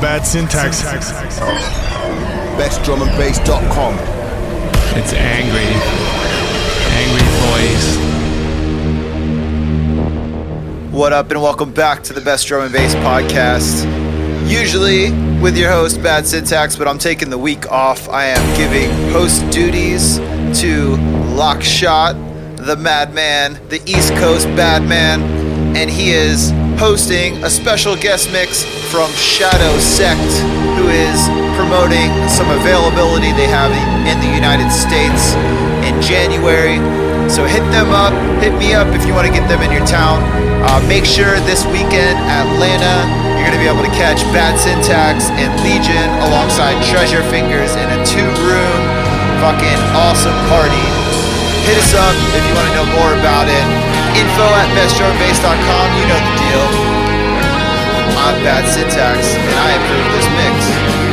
Bad syntax. BestDrumAndBass.com. It's angry. Angry voice. What up, and welcome back to the Best Drum and Bass podcast. Usually with your host, Bad Syntax, but I'm taking the week off. I am giving host duties to Lockshot, the Madman, the East Coast Bad Man, and he is hosting a special guest mix from Shadow Sect, who is promoting some availability they have in the United States in January. So hit them up, hit me up if you want to get them in your town. Uh, make sure this weekend, Atlanta, you're going to be able to catch Bad Syntax and Legion alongside Treasure Fingers in a two room fucking awesome party. Hit us up if you want to know more about it. Info at bestdrumandbass.com, you know the deal. I'm Bad Syntax, and I approve this mix.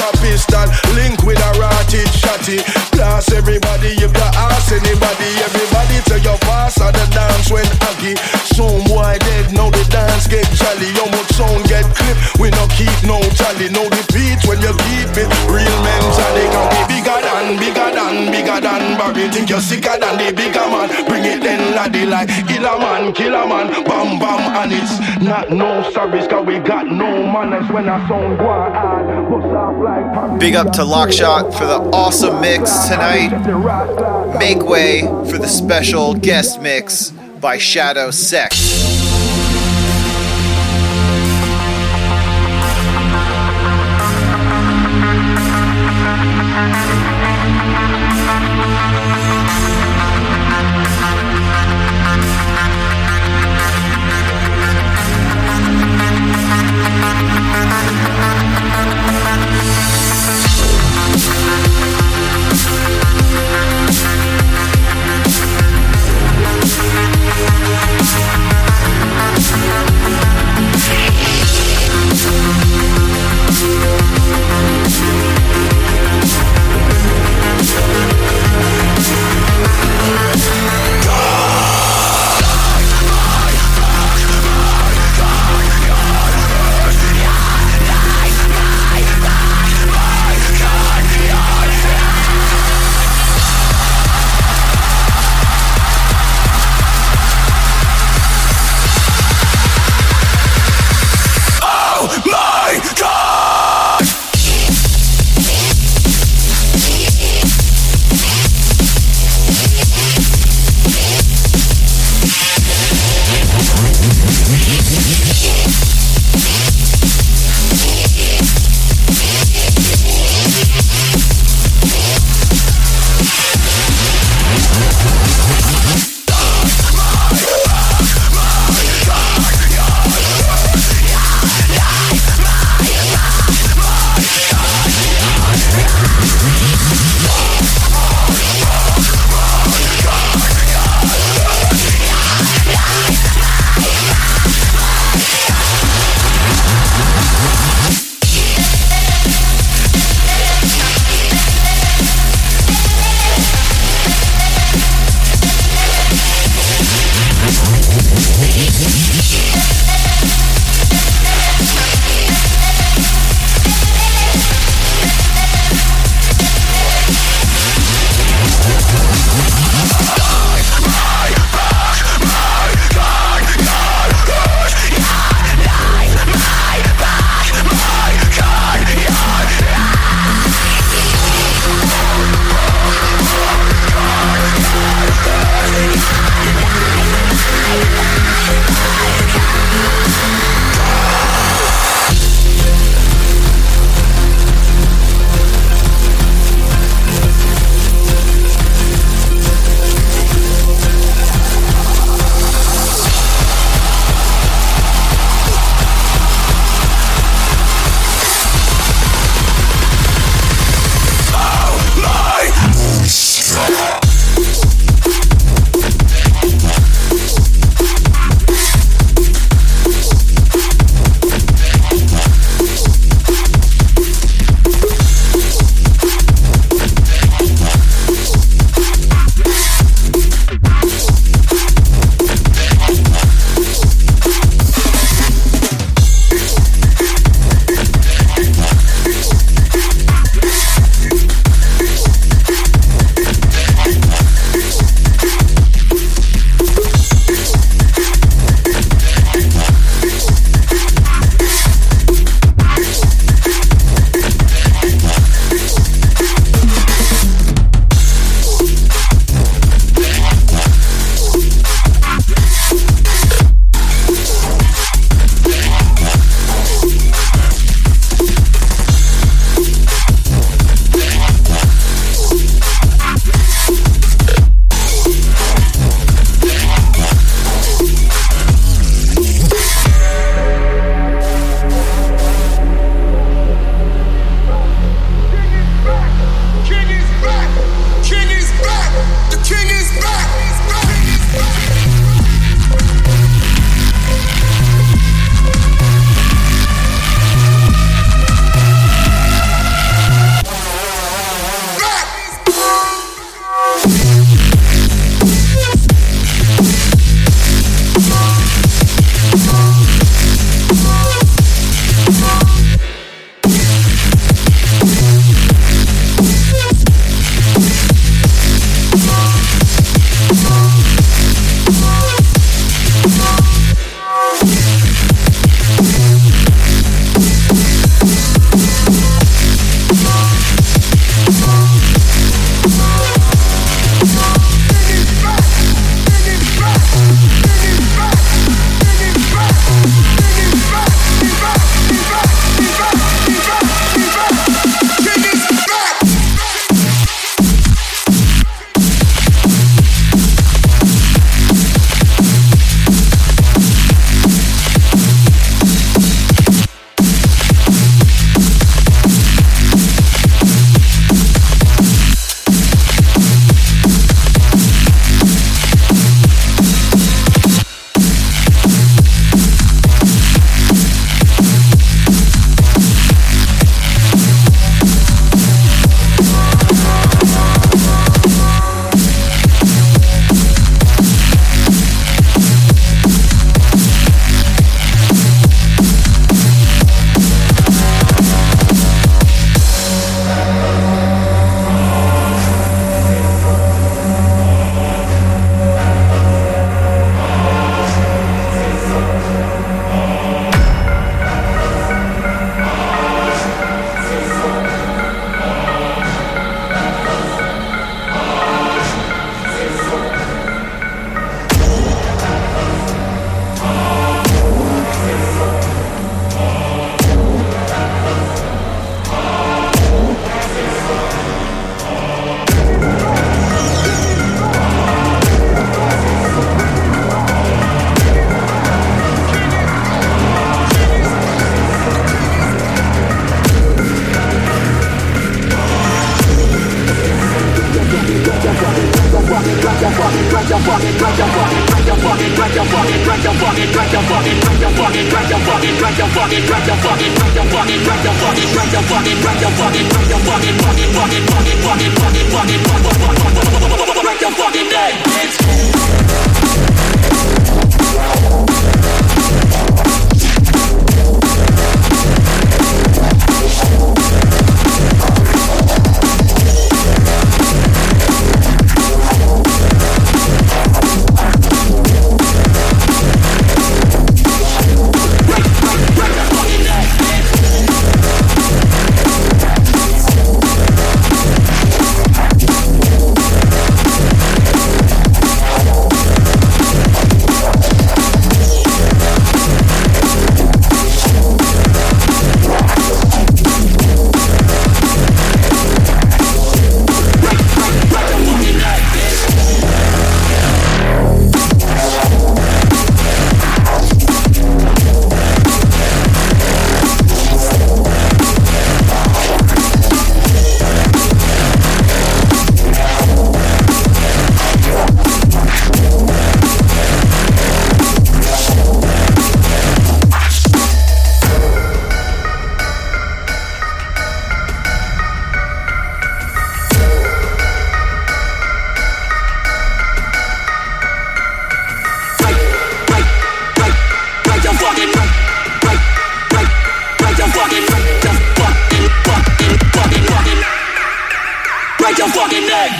a pistol, link with a rotted shotty. Blast everybody if you ask anybody. Everybody tell your boss how the dance went aggy. Soon boy dead, know the dance tally. How much sound get clip? We no keep no tally. No when you keep it. Real mentally can be bigger than, bigger than, bigger than Barry. Think you're sicker than the bigger man. Bring it then, laddie, like killer man, killer man. Bam, bam, and it's not no service, cause we got no manners when I sound. Big up to Lockshot for the awesome mix tonight. Make way for the special guest mix by Shadow Sex.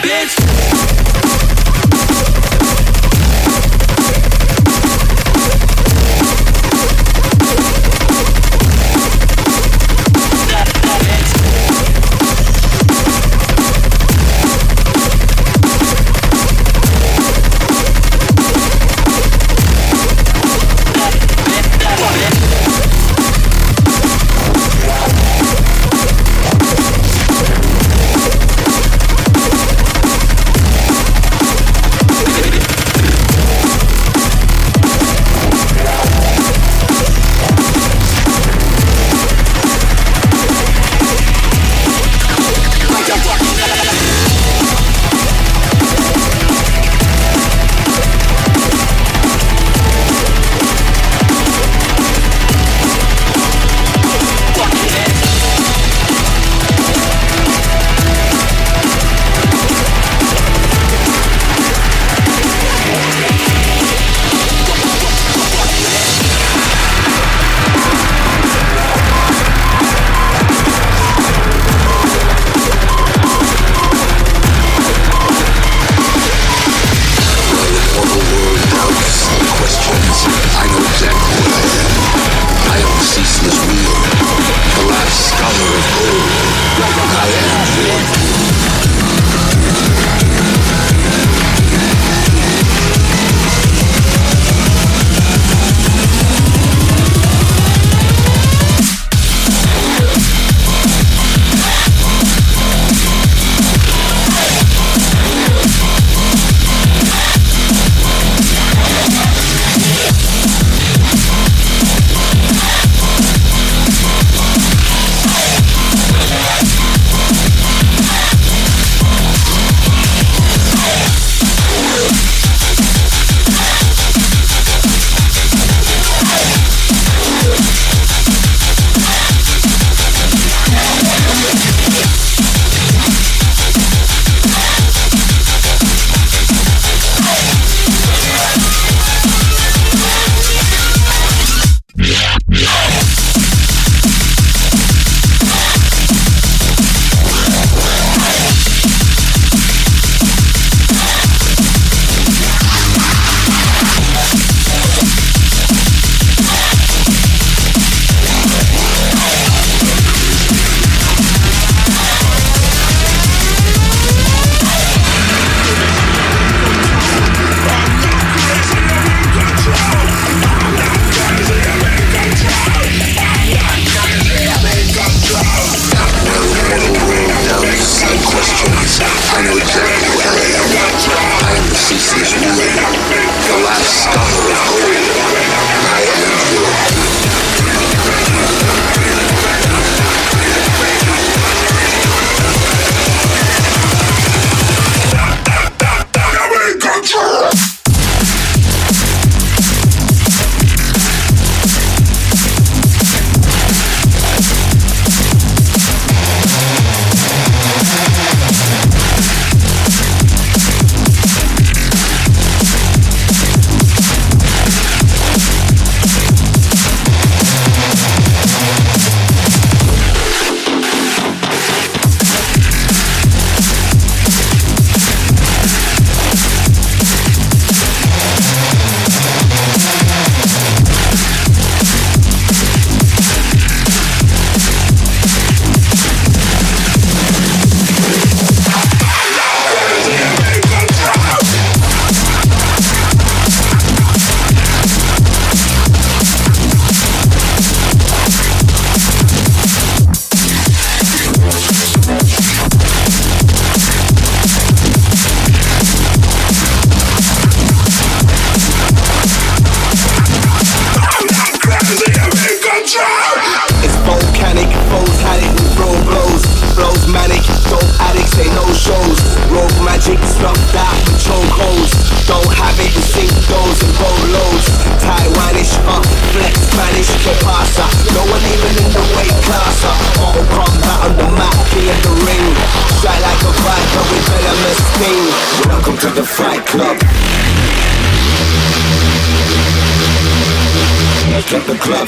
Bitch.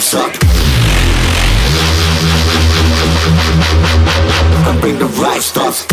Up. And bring the right stuff.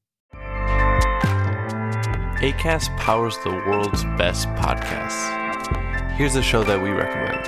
ACAST powers the world's best podcasts. Here's a show that we recommend.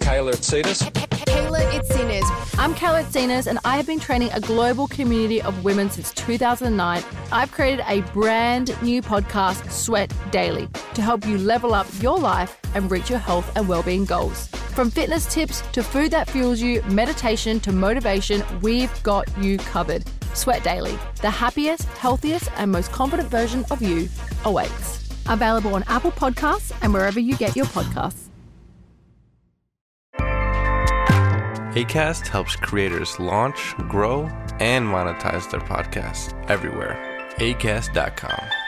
Kayla Itsines. Kayla Itsines. I'm Kayla Itsines, and I have been training a global community of women since 2009. I've created a brand new podcast, Sweat Daily, to help you level up your life and reach your health and well-being goals. From fitness tips to food that fuels you, meditation to motivation, we've got you covered. Sweat Daily, the happiest, healthiest, and most confident version of you awaits. Available on Apple Podcasts and wherever you get your podcasts. ACAST helps creators launch, grow, and monetize their podcasts everywhere. ACAST.com.